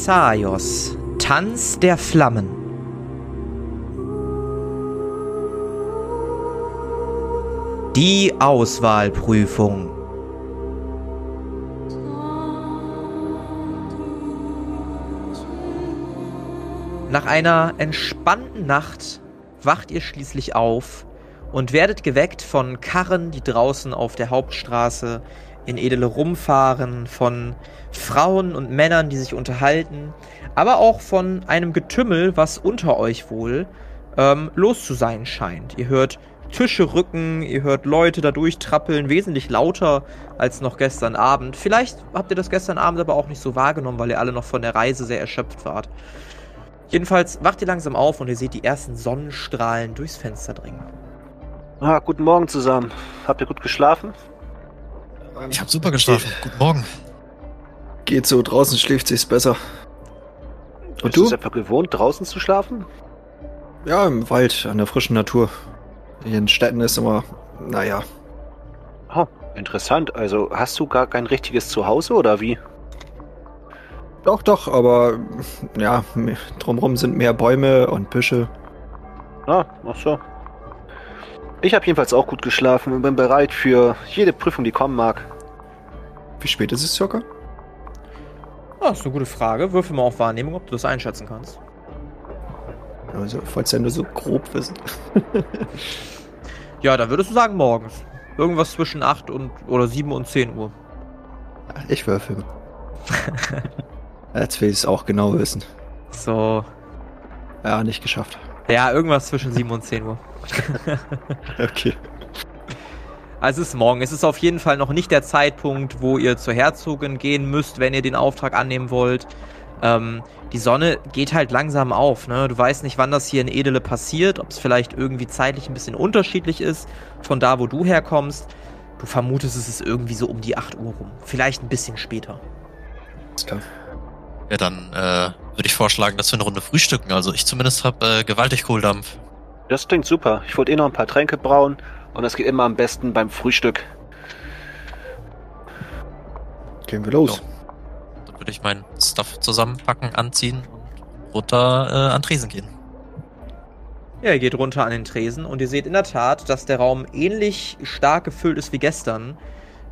Thessaios, Tanz der Flammen. Die Auswahlprüfung. Nach einer entspannten Nacht wacht ihr schließlich auf und werdet geweckt von Karren, die draußen auf der Hauptstraße in Edele rumfahren, von Frauen und Männern, die sich unterhalten, aber auch von einem Getümmel, was unter euch wohl ähm, los zu sein scheint. Ihr hört Tische rücken, ihr hört Leute da durchtrappeln, wesentlich lauter als noch gestern Abend. Vielleicht habt ihr das gestern Abend aber auch nicht so wahrgenommen, weil ihr alle noch von der Reise sehr erschöpft wart. Jedenfalls wacht ihr langsam auf und ihr seht die ersten Sonnenstrahlen durchs Fenster dringen. Ah, guten Morgen zusammen. Habt ihr gut geschlafen? Ich habe super geschlafen. Guten Morgen. Geht so, draußen schläft sich's besser. Und Bist du? Bist etwa gewohnt, draußen zu schlafen? Ja, im Wald, an der frischen Natur. Hier in Städten ist immer, naja. Oh, interessant. Also hast du gar kein richtiges Zuhause oder wie? Doch, doch, aber ja, drumherum sind mehr Bäume und Büsche. Ah, ach so. Ich habe jedenfalls auch gut geschlafen und bin bereit für jede Prüfung, die kommen mag. Wie spät ist es circa? Ah, das ist eine gute Frage. Würfel mal auf Wahrnehmung, ob du das einschätzen kannst. Also, falls ja nur so grob wissen. ja, dann würdest du sagen morgens. Irgendwas zwischen 8 und oder 7 und 10 Uhr. Ich würfel. Jetzt will ich es auch genau wissen. So. Ja, nicht geschafft. Ja, irgendwas zwischen 7 und 10 Uhr. okay. Also es ist morgen. Es ist auf jeden Fall noch nicht der Zeitpunkt, wo ihr zur Herzogin gehen müsst, wenn ihr den Auftrag annehmen wollt. Ähm, die Sonne geht halt langsam auf. Ne? Du weißt nicht, wann das hier in Edele passiert, ob es vielleicht irgendwie zeitlich ein bisschen unterschiedlich ist von da, wo du herkommst. Du vermutest, es ist irgendwie so um die 8 Uhr rum. Vielleicht ein bisschen später. Ist klar. Ja, dann äh, würde ich vorschlagen, dass wir eine Runde frühstücken. Also ich zumindest habe äh, gewaltig Kohldampf. Das klingt super. Ich wollte eh noch ein paar Tränke brauen und das geht immer am besten beim Frühstück. Gehen wir los. Ja. Dann würde ich meinen Stuff zusammenpacken, anziehen und runter äh, an Tresen gehen. Ja, ihr geht runter an den Tresen und ihr seht in der Tat, dass der Raum ähnlich stark gefüllt ist wie gestern.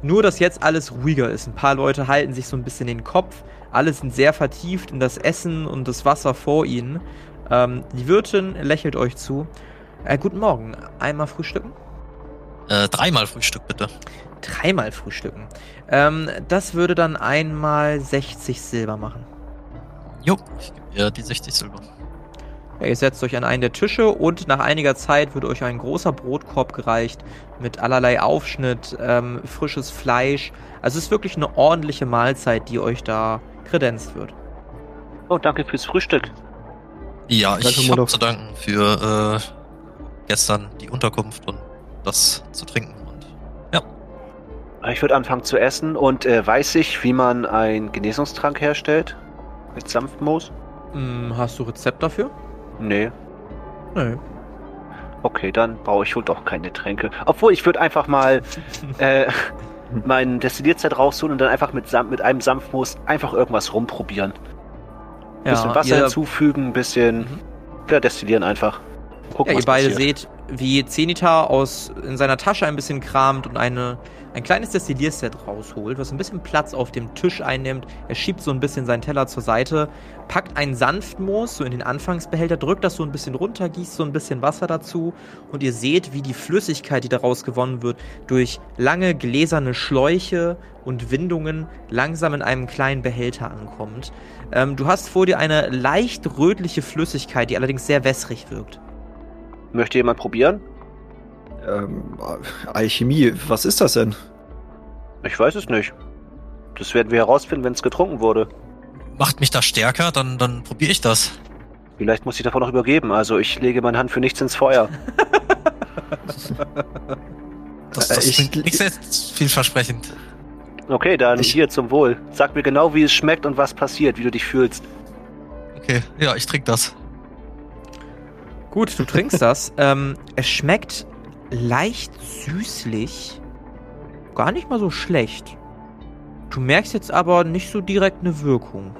Nur, dass jetzt alles ruhiger ist. Ein paar Leute halten sich so ein bisschen den Kopf. Alle sind sehr vertieft in das Essen und das Wasser vor ihnen. Ähm, die Wirtin lächelt euch zu. Äh, guten Morgen. Einmal frühstücken? Äh, dreimal Frühstück, bitte. Dreimal frühstücken. Ähm, das würde dann einmal 60 Silber machen. Jo, ich gebe ihr die 60 Silber. Ja, ihr setzt euch an einen der Tische und nach einiger Zeit wird euch ein großer Brotkorb gereicht mit allerlei Aufschnitt, ähm, frisches Fleisch. Also es ist wirklich eine ordentliche Mahlzeit, die euch da kredenzt wird. Oh, danke fürs Frühstück. Ja, ich habe zu danken für äh, gestern die Unterkunft und das zu trinken. Und, ja. Ich würde anfangen zu essen und äh, weiß ich, wie man einen Genesungstrank herstellt? Mit Sanftmoos? Hm, hast du Rezept dafür? Nee. Nee. Okay, dann brauche ich wohl doch keine Tränke. Obwohl, ich würde einfach mal äh, mein Destillierzeit rausholen und dann einfach mit, mit einem Sanftmoos einfach irgendwas rumprobieren. Ein ja, bisschen Wasser hinzufügen, ein bisschen mhm. ja, destillieren einfach. Gucken, ja, ihr beide passiert. seht, wie Zenita aus in seiner Tasche ein bisschen kramt und eine, ein kleines Destillierset rausholt, was ein bisschen Platz auf dem Tisch einnimmt. Er schiebt so ein bisschen seinen Teller zur Seite, packt ein Sanftmoos so in den Anfangsbehälter, drückt das so ein bisschen runter, gießt so ein bisschen Wasser dazu und ihr seht, wie die Flüssigkeit, die daraus gewonnen wird, durch lange gläserne Schläuche und Windungen langsam in einem kleinen Behälter ankommt. Ähm, du hast vor dir eine leicht rötliche Flüssigkeit, die allerdings sehr wässrig wirkt. Möchte jemand probieren? Ähm, Alchemie, was ist das denn? Ich weiß es nicht. Das werden wir herausfinden, wenn es getrunken wurde. Macht mich das stärker, dann, dann probiere ich das. Vielleicht muss ich davon noch übergeben. Also ich lege meine Hand für nichts ins Feuer. das, das äh, ich, klingt nicht sehr vielversprechend. Okay, dann ich, hier zum Wohl. Sag mir genau, wie es schmeckt und was passiert, wie du dich fühlst. Okay, ja, ich trinke das. Gut, du trinkst das. ähm, es schmeckt leicht süßlich. Gar nicht mal so schlecht. Du merkst jetzt aber nicht so direkt eine Wirkung.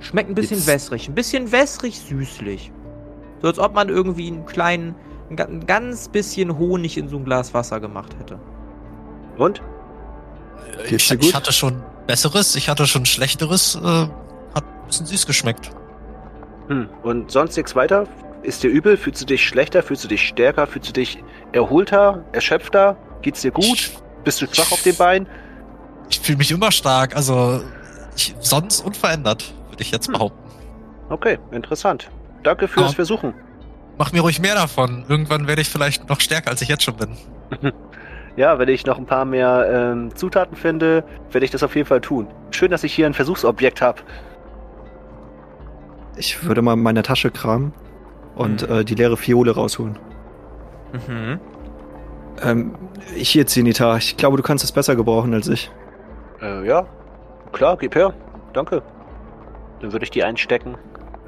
Schmeckt ein bisschen Jetzt. wässrig. Ein bisschen wässrig süßlich. So als ob man irgendwie einen kleinen, ein ganz bisschen Honig in so ein Glas Wasser gemacht hätte. Und? Ich, ich, hatte schon besseres, ich hatte schon schlechteres. Äh, hat ein bisschen süß geschmeckt. Hm. Und sonst nichts weiter? Ist dir übel? Fühlst du dich schlechter? Fühlst du dich stärker? Fühlst du dich erholter? Erschöpfter? Geht's dir gut? Bist du schwach auf den Beinen? Ich fühle mich immer stark, also ich, sonst unverändert, würde ich jetzt hm. behaupten. Okay, interessant. Danke fürs Versuchen. Mach mir ruhig mehr davon. Irgendwann werde ich vielleicht noch stärker, als ich jetzt schon bin. ja, wenn ich noch ein paar mehr ähm, Zutaten finde, werde ich das auf jeden Fall tun. Schön, dass ich hier ein Versuchsobjekt habe. Ich würde mal meine Tasche kramen und mhm. äh, die leere Fiole rausholen. Mhm. Ähm, hier, Zenita, ich glaube, du kannst es besser gebrauchen als ich. Äh, ja, klar, gib her. Danke. Dann würde ich die einstecken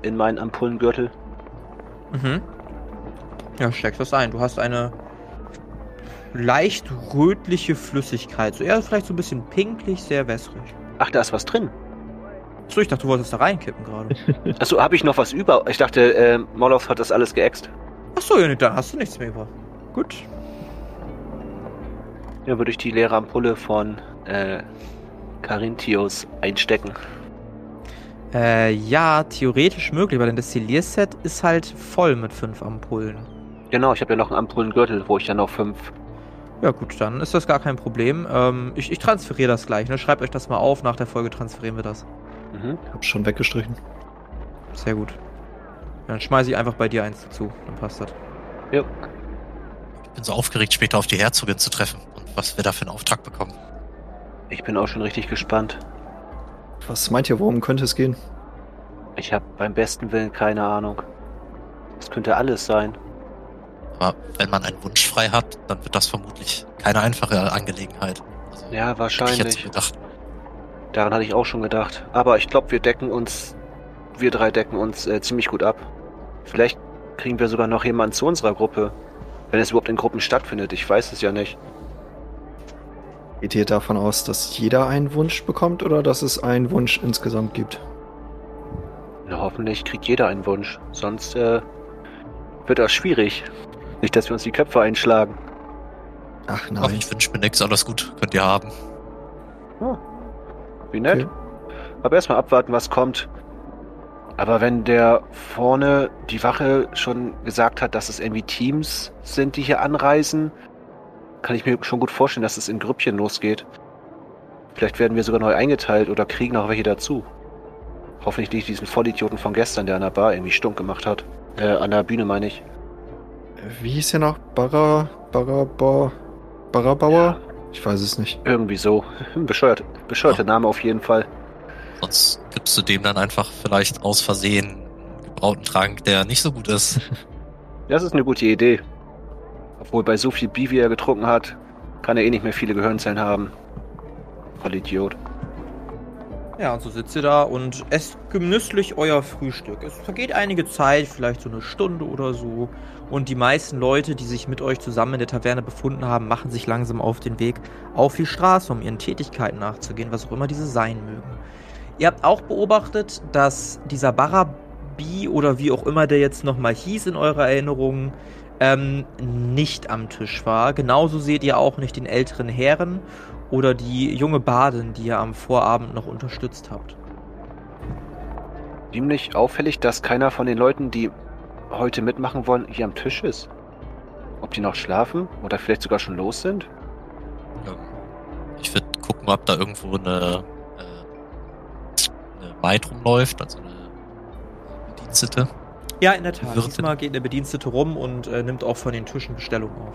in meinen Ampullengürtel. Mhm. Ja, steckst das ein. Du hast eine leicht rötliche Flüssigkeit. So eher vielleicht so ein bisschen pinklich, sehr wässrig. Ach, da ist was drin. So, ich dachte, du wolltest da reinkippen gerade. Achso, habe ich noch was über? Ich dachte, äh, Molov hat das alles geäxt. Achso, ja, dann hast du nichts mehr über. Gut. Ja, würde ich die leere Ampulle von äh, Carinthius einstecken. Äh, ja, theoretisch möglich, weil denn das Destillierset ist halt voll mit fünf Ampullen. Genau, ich habe ja noch einen Ampullengürtel, wo ich dann noch fünf. Ja gut, dann ist das gar kein Problem. Ähm, ich, ich transferiere das gleich, ne? Schreibt euch das mal auf, nach der Folge transferieren wir das. Mhm. Hab schon weggestrichen. Sehr gut. Dann schmeiße ich einfach bei dir eins dazu, dann passt das. Ja. Ich bin so aufgeregt, später auf die Herzogin zu treffen was wir da für einen Auftrag bekommen. Ich bin auch schon richtig gespannt. Was meint ihr, worum könnte es gehen? Ich habe beim besten Willen keine Ahnung. Es könnte alles sein. Aber wenn man einen Wunsch frei hat, dann wird das vermutlich keine einfache Angelegenheit. Also, ja, wahrscheinlich. Daran hatte ich auch schon gedacht. Aber ich glaube, wir decken uns, wir drei decken uns äh, ziemlich gut ab. Vielleicht kriegen wir sogar noch jemanden zu unserer Gruppe. Wenn es überhaupt in Gruppen stattfindet. Ich weiß es ja nicht. Geht ihr davon aus, dass jeder einen Wunsch bekommt oder dass es einen Wunsch insgesamt gibt? Na, hoffentlich kriegt jeder einen Wunsch. Sonst äh, wird das schwierig. Nicht, dass wir uns die Köpfe einschlagen. Ach nein. Ach, ich wünsche mir nichts, alles gut. Könnt ihr haben. Oh, wie nett. Okay. Aber erstmal abwarten, was kommt. Aber wenn der vorne die Wache schon gesagt hat, dass es irgendwie Teams sind, die hier anreisen, kann ich mir schon gut vorstellen, dass es in Grüppchen losgeht. Vielleicht werden wir sogar neu eingeteilt oder kriegen noch welche dazu. Hoffentlich nicht diesen Vollidioten von gestern, der an der Bar irgendwie stunk gemacht hat. Äh, an der Bühne meine ich. Wie hieß der noch? Barra, Barra, Barabauer? Ja. Ich weiß es nicht. Irgendwie so. Bescheuert, bescheuerter ja. Name auf jeden Fall. Sonst gibst du dem dann einfach vielleicht aus Versehen einen gebrauten Trank, der nicht so gut ist. Das ist eine gute Idee. Obwohl bei so viel Bier, wie er getrunken hat, kann er eh nicht mehr viele Gehirnzellen haben. Voll Idiot. Ja, und so sitzt ihr da und esst genüsslich euer Frühstück. Es vergeht einige Zeit, vielleicht so eine Stunde oder so. Und die meisten Leute, die sich mit euch zusammen in der Taverne befunden haben, machen sich langsam auf den Weg auf die Straße, um ihren Tätigkeiten nachzugehen, was auch immer diese sein mögen. Ihr habt auch beobachtet, dass dieser Barabi oder wie auch immer der jetzt nochmal hieß in eurer Erinnerung, ähm, nicht am Tisch war. Genauso seht ihr auch nicht den älteren Herren oder die junge Badin, die ihr am Vorabend noch unterstützt habt. Ziemlich auffällig, dass keiner von den Leuten, die heute mitmachen wollen, hier am Tisch ist. Ob die noch schlafen oder vielleicht sogar schon los sind? Ich würde gucken, ob da irgendwo eine, äh, eine Maid rumläuft, also eine Bedienstete. Ja, in der Tat. Wirtin. Diesmal geht der Bedienstete rum und äh, nimmt auch von den Tischen Bestellungen auf.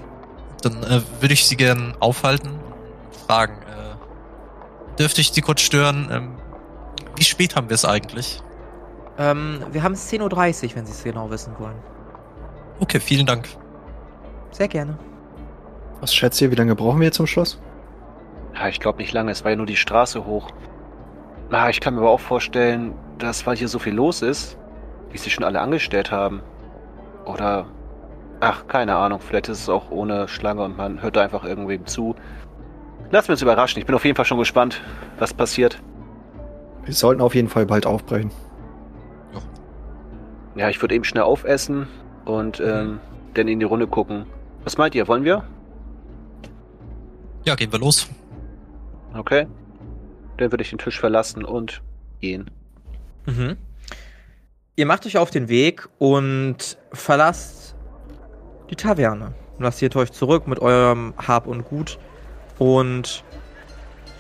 Dann äh, würde ich Sie gern aufhalten und fragen, äh, dürfte ich Sie kurz stören? Ähm, wie spät haben wir es eigentlich? Ähm, wir haben es 10.30 Uhr, wenn Sie es genau wissen wollen. Okay, vielen Dank. Sehr gerne. Was schätzt ihr, wie lange brauchen wir jetzt zum Schloss? Ja, ich glaube nicht lange, es war ja nur die Straße hoch. Na, ich kann mir aber auch vorstellen, dass weil hier so viel los ist, die sich schon alle angestellt haben. Oder, ach, keine Ahnung, vielleicht ist es auch ohne Schlange und man hört da einfach irgendwem zu. Lass wir uns überraschen. Ich bin auf jeden Fall schon gespannt, was passiert. Wir sollten auf jeden Fall bald aufbrechen. Ja, ich würde eben schnell aufessen und Mhm. ähm, dann in die Runde gucken. Was meint ihr? Wollen wir? Ja, gehen wir los. Okay. Dann würde ich den Tisch verlassen und gehen. Mhm. Ihr macht euch auf den Weg und verlasst die Taverne. Lassiert euch zurück mit eurem Hab und Gut und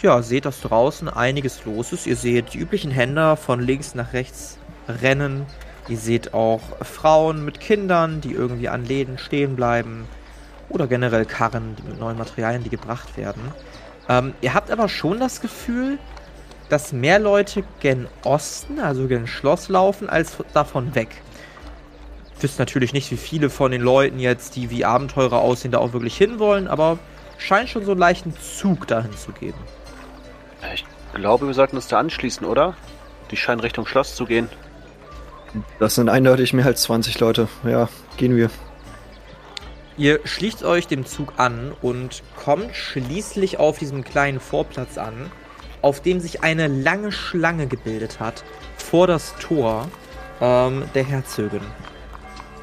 ja, seht, dass draußen einiges los ist. Ihr seht die üblichen Händler von links nach rechts rennen. Ihr seht auch Frauen mit Kindern, die irgendwie an Läden stehen bleiben. Oder generell Karren mit neuen Materialien, die gebracht werden. Ähm, ihr habt aber schon das Gefühl, dass mehr Leute gen Osten, also gen Schloss laufen, als davon weg. Wisst natürlich nicht, wie viele von den Leuten jetzt, die wie Abenteurer aussehen, da auch wirklich hinwollen, aber scheint schon so einen leichten Zug dahin zu geben. Ich glaube, wir sollten uns da anschließen, oder? Die scheinen Richtung Schloss zu gehen. Das sind eindeutig mehr als 20 Leute. Ja, gehen wir. Ihr schließt euch dem Zug an und kommt schließlich auf diesem kleinen Vorplatz an, auf dem sich eine lange Schlange gebildet hat vor das Tor ähm, der Herzogin.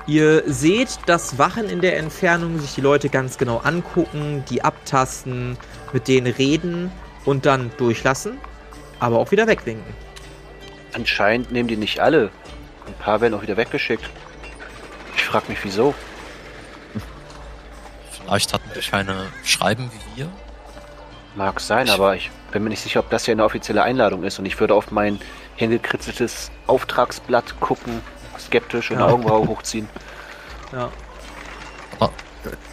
Ihr seht, dass Wachen in der Entfernung sich die Leute ganz genau angucken, die abtasten, mit denen reden und dann durchlassen, aber auch wieder wegwinken. Anscheinend nehmen die nicht alle. Ein paar werden auch wieder weggeschickt. Ich frage mich, wieso. Vielleicht hatten wir keine Schreiben wie wir. Mag sein, aber ich bin mir nicht sicher, ob das hier eine offizielle Einladung ist. Und ich würde auf mein hingekritzeltes Auftragsblatt gucken, skeptisch und Ja. eine Augenbraue hochziehen. Ja.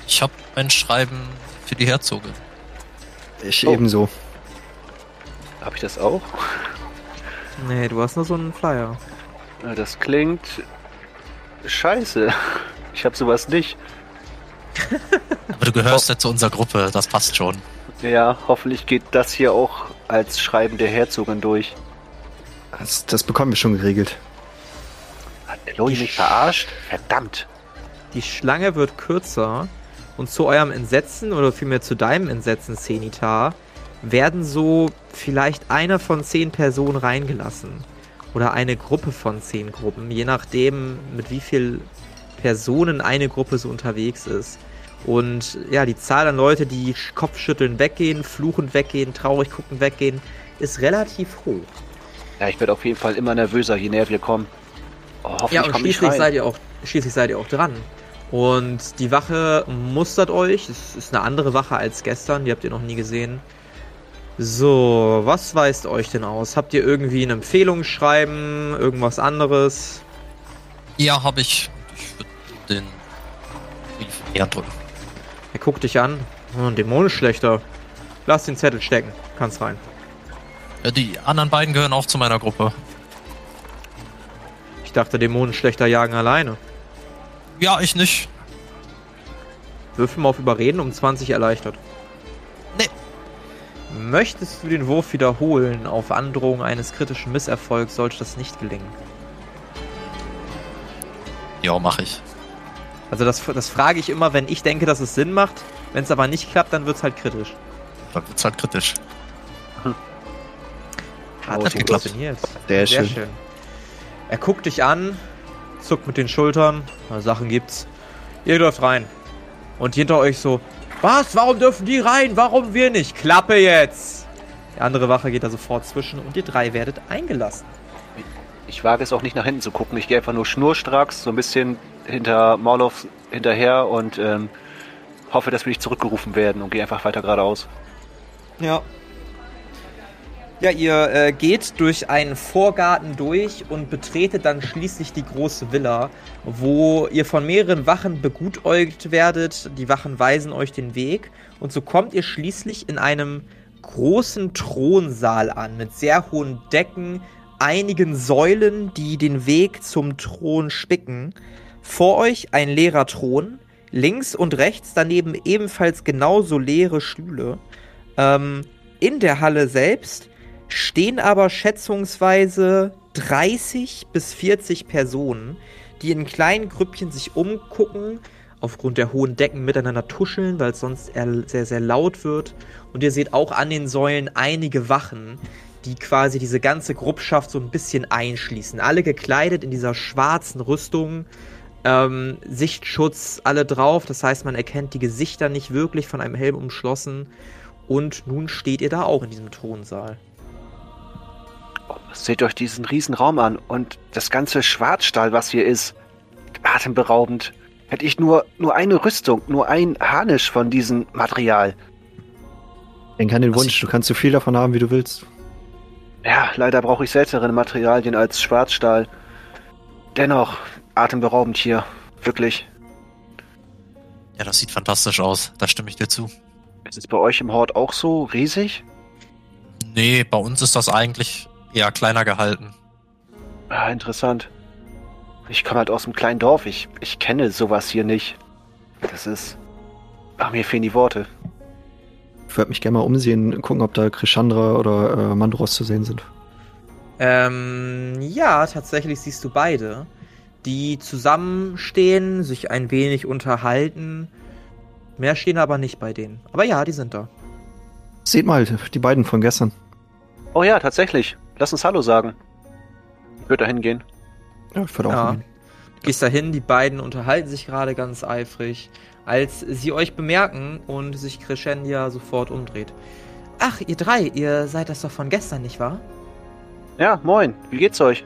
Ich habe ein Schreiben für die Herzogin. Ich Oh. ebenso. Habe ich das auch? Nee, du hast nur so einen Flyer. Das klingt scheiße. Ich habe sowas nicht. Aber du gehörst ja zu unserer Gruppe, das passt schon. Ja, hoffentlich geht das hier auch als Schreiben der Herzogin durch. Das, das bekommen wir schon geregelt. Hat Eloy mich verarscht? Verdammt. Die Schlange wird kürzer und zu eurem Entsetzen oder vielmehr zu deinem Entsetzen, Zenita, werden so vielleicht einer von zehn Personen reingelassen. Oder eine Gruppe von zehn Gruppen, je nachdem, mit wie viel Personen eine Gruppe so unterwegs ist. Und ja, die Zahl an Leute, die Kopfschütteln weggehen, fluchend weggehen, traurig gucken weggehen, ist relativ hoch. Ja, ich werde auf jeden Fall immer nervöser, je näher wir kommen. Oh, hoffentlich Ja, und komm ich schließlich rein. seid ihr auch, schließlich seid ihr auch dran. Und die Wache mustert euch. Es ist eine andere Wache als gestern. Die habt ihr noch nie gesehen. So, was weist euch denn aus? Habt ihr irgendwie ein Empfehlungsschreiben? Irgendwas anderes? Ja, habe ich. Ich würde den Brief Hand drücken. Er guckt dich an. Hm, Dämonenschlechter. Lass den Zettel stecken. Kannst rein. Ja, die anderen beiden gehören auch zu meiner Gruppe. Ich dachte, Dämonenschlechter jagen alleine. Ja, ich nicht. Würfel mal auf Überreden um 20 erleichtert. Nee. Möchtest du den Wurf wiederholen? Auf Androhung eines kritischen Misserfolgs sollte das nicht gelingen. Ja, mache ich. Also das, das frage ich immer, wenn ich denke, dass es Sinn macht. Wenn es aber nicht klappt, dann wird es halt kritisch. Dann wird's halt kritisch. Hat Oh, das geklappt. funktioniert. Sehr schön. Er guckt dich an, zuckt mit den Schultern. Na, Sachen gibt's. Ihr dürft rein. Und hinter euch so, was? Warum dürfen die rein? Warum wir nicht? Klappe jetzt! Die andere Wache geht da sofort zwischen und ihr drei werdet eingelassen. Ich wage es auch nicht nach hinten zu gucken. Ich gehe einfach nur schnurstracks, so ein bisschen hinter Morloff hinterher und ähm, hoffe, dass wir nicht zurückgerufen werden und gehe einfach weiter geradeaus. Ja. Ja, ihr äh, geht durch einen Vorgarten durch und betretet dann schließlich die große Villa, wo ihr von mehreren Wachen begutäugt werdet. Die Wachen weisen euch den Weg und so kommt ihr schließlich in einem großen Thronsaal an mit sehr hohen Decken, einigen Säulen, die den Weg zum Thron spicken. Vor euch ein leerer Thron, links und rechts daneben ebenfalls genauso leere Stühle. Ähm, in der Halle selbst stehen aber schätzungsweise 30 bis 40 Personen, die in kleinen Grüppchen sich umgucken, aufgrund der hohen Decken miteinander tuscheln, weil es sonst sehr, sehr laut wird. Und ihr seht auch an den Säulen einige Wachen, die quasi diese ganze Gruppschaft so ein bisschen einschließen. Alle gekleidet in dieser schwarzen Rüstung, ähm, Sichtschutz, alle drauf. Das heißt, man erkennt die Gesichter nicht wirklich von einem Helm umschlossen. Und nun steht ihr da auch in diesem Thronsaal. Oh, seht euch diesen riesen Raum an und das ganze Schwarzstahl, was hier ist. Atemberaubend. Hätte ich nur, nur eine Rüstung, nur ein Harnisch von diesem Material. Denk an den Wunsch, du kannst so viel davon haben, wie du willst. Ja, leider brauche ich seltenere Materialien als Schwarzstahl. Dennoch, atemberaubend hier. Wirklich. Ja, das sieht fantastisch aus. Da stimme ich dir zu. Ist es bei euch im Hort auch so riesig? Nee, bei uns ist das eigentlich eher kleiner gehalten. Ah, interessant. Ich komme halt aus einem kleinen Dorf. Ich, ich kenne sowas hier nicht. Das ist. Ach, mir fehlen die Worte. Ich würde mich gerne mal umsehen, gucken, ob da Krishandra oder äh, Mandros zu sehen sind. Ähm, ja, tatsächlich siehst du beide, die zusammenstehen, sich ein wenig unterhalten. Mehr stehen aber nicht bei denen. Aber ja, die sind da. Seht mal, die beiden von gestern. Oh ja, tatsächlich. Lass uns Hallo sagen. Ich würde da hingehen. Ja, ich würde auch Ja. hingehen. Gehst dahin, die beiden unterhalten sich gerade ganz eifrig, als sie euch bemerken und sich Crescendia sofort umdreht. Ach, ihr drei, ihr seid das doch von gestern, nicht wahr? Ja, moin. Wie geht's euch?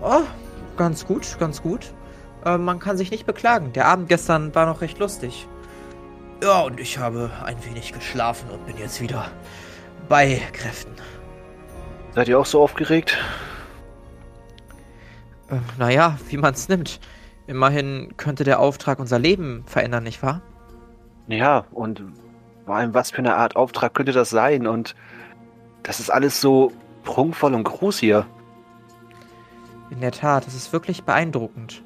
Oh, ganz gut, ganz gut. Äh, man kann sich nicht beklagen. Der Abend gestern war noch recht lustig. Ja, und ich habe ein wenig geschlafen und bin jetzt wieder bei Kräften. Seid ihr auch so aufgeregt? Äh, naja, wie man's nimmt. Immerhin könnte der Auftrag unser Leben verändern, nicht wahr? Ja, und vor allem, was für eine Art Auftrag könnte das sein? Und das ist alles so prunkvoll und groß hier. In der Tat, es ist wirklich beeindruckend.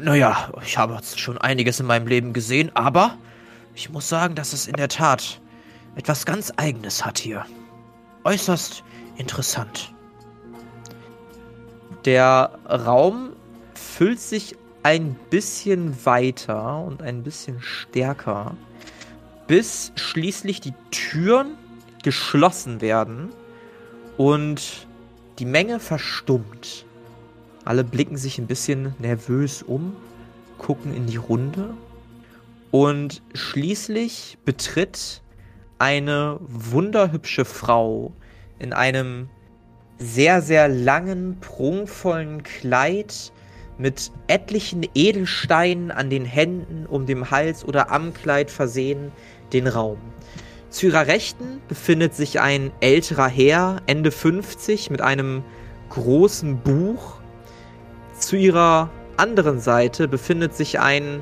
Naja, ich habe schon einiges in meinem Leben gesehen, aber ich muss sagen, dass es in der Tat etwas ganz Eigenes hat hier. Äußerst interessant. Der Raum füllt sich ein bisschen weiter und ein bisschen stärker, bis schließlich die Türen geschlossen werden und die Menge verstummt. Alle blicken sich ein bisschen nervös um, gucken in die Runde und schließlich betritt eine wunderhübsche Frau in einem sehr, sehr langen, prunkvollen Kleid mit etlichen Edelsteinen an den Händen, um dem Hals oder am Kleid versehen, den Raum. Zu ihrer Rechten befindet sich ein älterer Herr, Ende 50, mit einem großen Buch. Zu ihrer anderen Seite befindet sich ein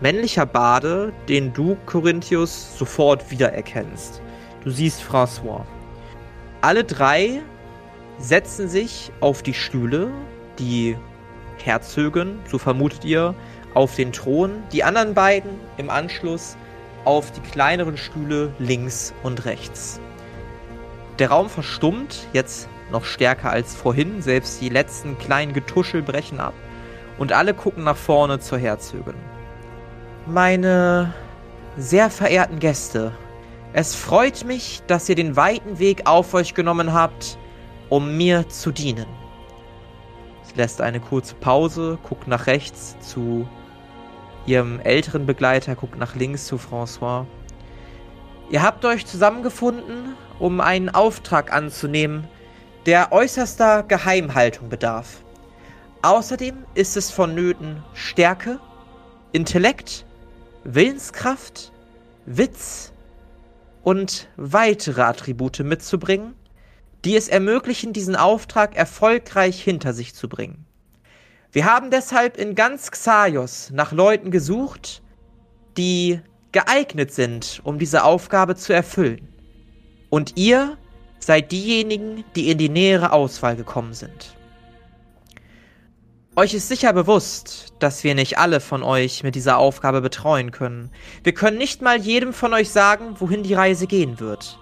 männlicher Bade, den du, Corinthius, sofort wiedererkennst. Du siehst François. Alle drei setzen sich auf die Stühle, die Herzögin, so vermutet ihr, auf den Thron, die anderen beiden im Anschluss auf die kleineren Stühle links und rechts. Der Raum verstummt, jetzt noch stärker als vorhin, selbst die letzten kleinen Getuschel brechen ab und alle gucken nach vorne zur Herzögin. Meine sehr verehrten Gäste, es freut mich, dass ihr den weiten Weg auf euch genommen habt, um mir zu dienen. Lässt eine kurze Pause, guckt nach rechts zu ihrem älteren Begleiter, guckt nach links zu François. Ihr habt euch zusammengefunden, um einen Auftrag anzunehmen, der äußerster Geheimhaltung bedarf. Außerdem ist es vonnöten, Stärke, Intellekt, Willenskraft, Witz und weitere Attribute mitzubringen, die es ermöglichen, diesen Auftrag erfolgreich hinter sich zu bringen. Wir haben deshalb in ganz Xaios nach Leuten gesucht, die geeignet sind, um diese Aufgabe zu erfüllen. Und ihr seid diejenigen, die in die nähere Auswahl gekommen sind. Euch ist sicher bewusst, dass wir nicht alle von euch mit dieser Aufgabe betreuen können. Wir können nicht mal jedem von euch sagen, wohin die Reise gehen wird.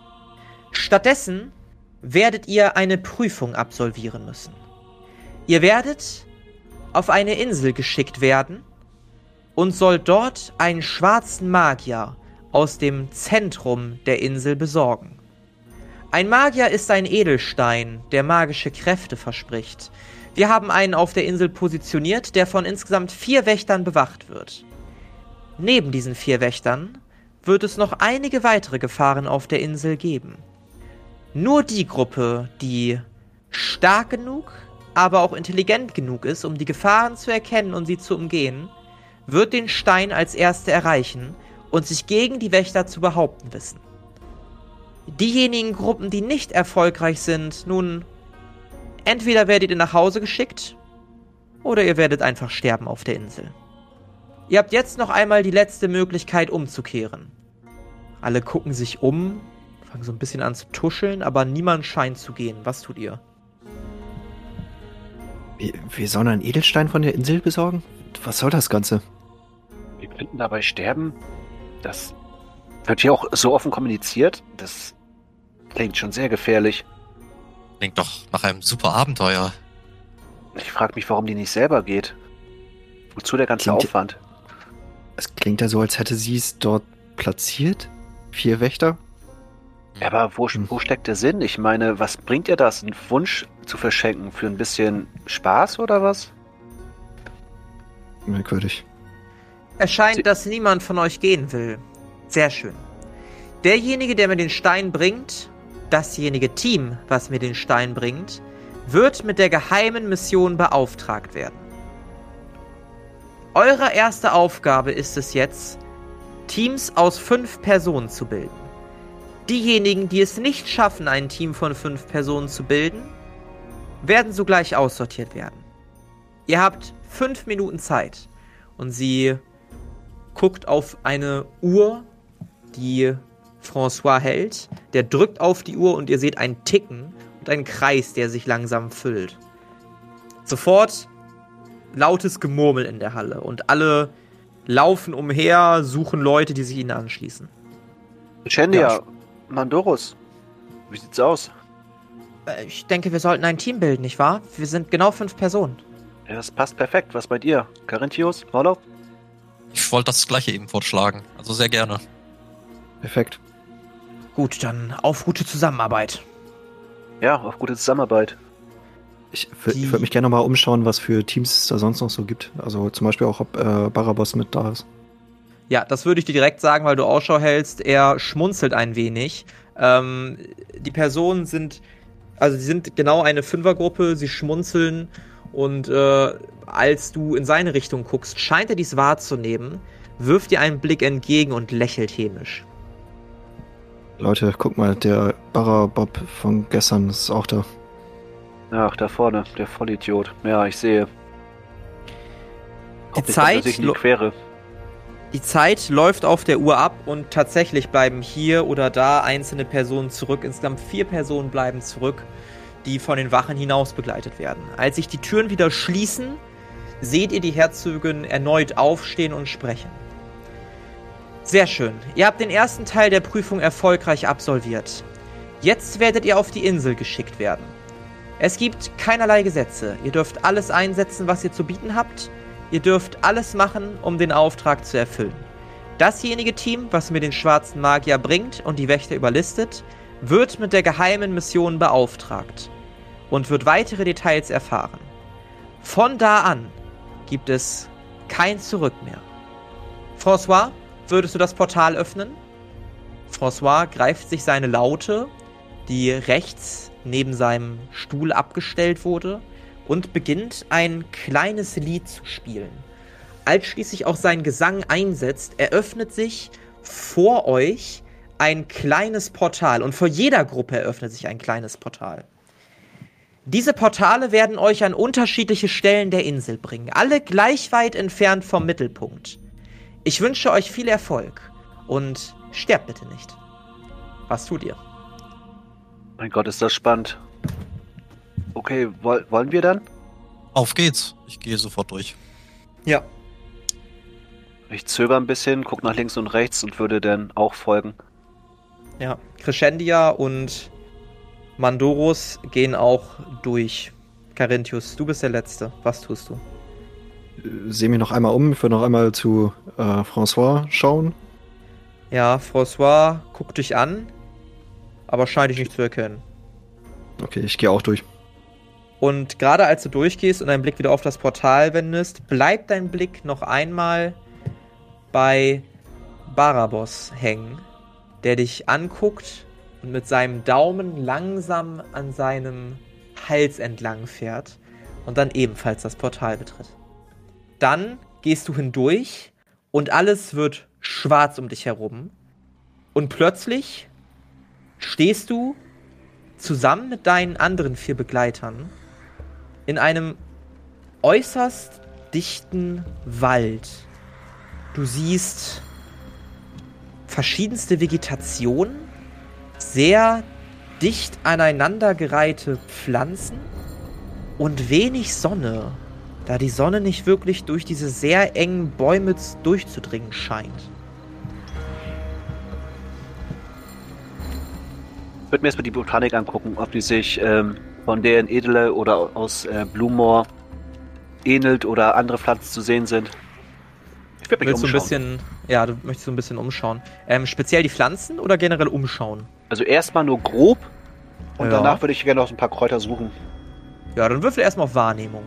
Stattdessen werdet ihr eine Prüfung absolvieren müssen. Ihr werdet auf eine Insel geschickt werden und sollt dort einen schwarzen Magier aus dem Zentrum der Insel besorgen. Ein Magier ist ein Edelstein, der magische Kräfte verspricht. Wir haben einen auf der Insel positioniert, der von insgesamt vier Wächtern bewacht wird. Neben diesen vier Wächtern wird es noch einige weitere Gefahren auf der Insel geben. Nur die Gruppe, die stark genug, aber auch intelligent genug ist, um die Gefahren zu erkennen und sie zu umgehen, wird den Stein als erste erreichen und sich gegen die Wächter zu behaupten wissen. Diejenigen Gruppen, die nicht erfolgreich sind, nun, entweder werdet ihr nach Hause geschickt oder ihr werdet einfach sterben auf der Insel. Ihr habt jetzt noch einmal die letzte Möglichkeit umzukehren. Alle gucken sich um, fangen so ein bisschen an zu tuscheln, aber niemand scheint zu gehen. Was tut ihr? Wir, wir sollen einen Edelstein von der Insel besorgen? Was soll das Ganze? Wir könnten dabei sterben. Das wird hier auch so offen kommuniziert. Das klingt schon sehr gefährlich. Klingt doch nach einem super Abenteuer. Ich frage mich, warum die nicht selber geht. Wozu der ganze Klingt- Aufwand? Es klingt ja so, als hätte sie es dort platziert. Vier Wächter? Ja, aber wo, wo steckt der Sinn? Ich meine, was bringt ihr das, einen Wunsch zu verschenken? Für ein bisschen Spaß oder was? Merkwürdig. Es scheint, Sie- dass niemand von euch gehen will. Sehr schön. Derjenige, der mir den Stein bringt, dasjenige Team, was mir den Stein bringt, wird mit der geheimen Mission beauftragt werden. Eure erste Aufgabe ist es jetzt, Teams aus fünf Personen zu bilden. Diejenigen, die es nicht schaffen, ein Team von fünf Personen zu bilden, werden sogleich aussortiert werden. Ihr habt fünf Minuten Zeit. Und sie guckt auf eine Uhr, die François hält. Der drückt auf die Uhr und ihr seht ein Ticken und einen Kreis, der sich langsam füllt. Sofort lautes Gemurmel in der Halle und alle laufen umher, suchen Leute, die sich ihnen anschließen. Shendia, Ja, Mandorus, wie sieht's aus? Äh, Ich denke, wir sollten ein Team bilden, nicht wahr? Wir sind genau fünf Personen. Ja, das passt perfekt. Was bei dir? Carinthius? Orlov? Ich wollte das gleiche eben vorschlagen. Also sehr gerne. Perfekt. Gut, dann auf gute Zusammenarbeit. Ja, auf gute Zusammenarbeit. Ich, ich würde mich gerne mal umschauen, was für Teams es da sonst noch so gibt. Also zum Beispiel auch, ob äh, Barabas mit da ist. Ja, das würde ich dir direkt sagen, weil du Ausschau hältst. Er schmunzelt ein wenig. Ähm, die Personen sind, also sie sind genau eine Fünfergruppe, sie schmunzeln und äh, als du in seine Richtung guckst, scheint er dies wahrzunehmen, wirft dir einen Blick entgegen und lächelt hämisch. Leute, guck mal, der Barabob von gestern ist auch da. Ach, da vorne, der Vollidiot. Ja, ich sehe. Die Zeit sich in die lo- Quere. Die Zeit läuft auf der Uhr ab und tatsächlich bleiben hier oder da einzelne Personen zurück. Insgesamt vier Personen bleiben zurück, die von den Wachen hinaus begleitet werden. Als sich die Türen wieder schließen, seht ihr die Herzogin erneut aufstehen und sprechen. Sehr schön. Ihr habt den ersten Teil der Prüfung erfolgreich absolviert. Jetzt werdet ihr auf die Insel geschickt werden. Es gibt keinerlei Gesetze. Ihr dürft alles einsetzen, was ihr zu bieten habt. Ihr dürft alles machen, um den Auftrag zu erfüllen. Dasjenige Team, was mir den schwarzen Magier bringt und die Wächter überlistet, wird mit der geheimen Mission beauftragt und wird weitere Details erfahren. Von da an gibt es kein Zurück mehr. François, würdest du das Portal öffnen? François greift sich seine Laute, die rechts neben seinem Stuhl abgestellt wurde, und beginnt ein kleines Lied zu spielen. Als schließlich auch sein Gesang einsetzt, eröffnet sich vor euch ein kleines Portal und vor jeder Gruppe eröffnet sich ein kleines Portal. Diese Portale werden euch an unterschiedliche Stellen der Insel bringen, alle gleich weit entfernt vom Mittelpunkt. Ich wünsche euch viel Erfolg und sterbt bitte nicht. Was tut ihr? Mein Gott, ist das spannend. Okay, woll, wollen wir dann? Auf geht's. Ich gehe sofort durch. Ja. Ich zögere ein bisschen, guck nach links und rechts und würde dann auch folgen. Ja, Crescendia und Mandorus gehen auch durch. Carinthius, du bist der Letzte. Was tust du? Sehe mich noch einmal um, ich würde noch einmal zu äh, François schauen. Ja, François guckt dich an. aber scheint dich nicht zu erkennen. Okay, ich gehe auch durch. Und gerade als du durchgehst und deinen Blick wieder auf das Portal wendest, bleibt dein Blick noch einmal bei Barabos hängen, der dich anguckt und mit seinem Daumen langsam an seinem Hals entlang fährt und dann ebenfalls das Portal betritt. Dann gehst du hindurch und alles wird schwarz um dich herum. Und plötzlich stehst du zusammen mit deinen anderen vier Begleitern in einem äußerst dichten Wald. Du siehst verschiedenste Vegetation, sehr dicht aneinandergereihte Pflanzen und wenig Sonne, da die Sonne nicht wirklich durch diese sehr engen Bäume durchzudringen scheint. Ich würde mir erstmal die Botanik angucken, ob die sich ähm, von der in Edele oder aus äh, Blumor ähnelt oder andere Pflanzen zu sehen sind. Ich würde mich umschauen. So ein bisschen, ja, du möchtest so ein bisschen umschauen. Ähm, speziell die Pflanzen oder generell umschauen? Also erstmal nur grob und ja. danach würde ich gerne noch ein paar Kräuter suchen. Ja, dann würfel erstmal auf Wahrnehmung.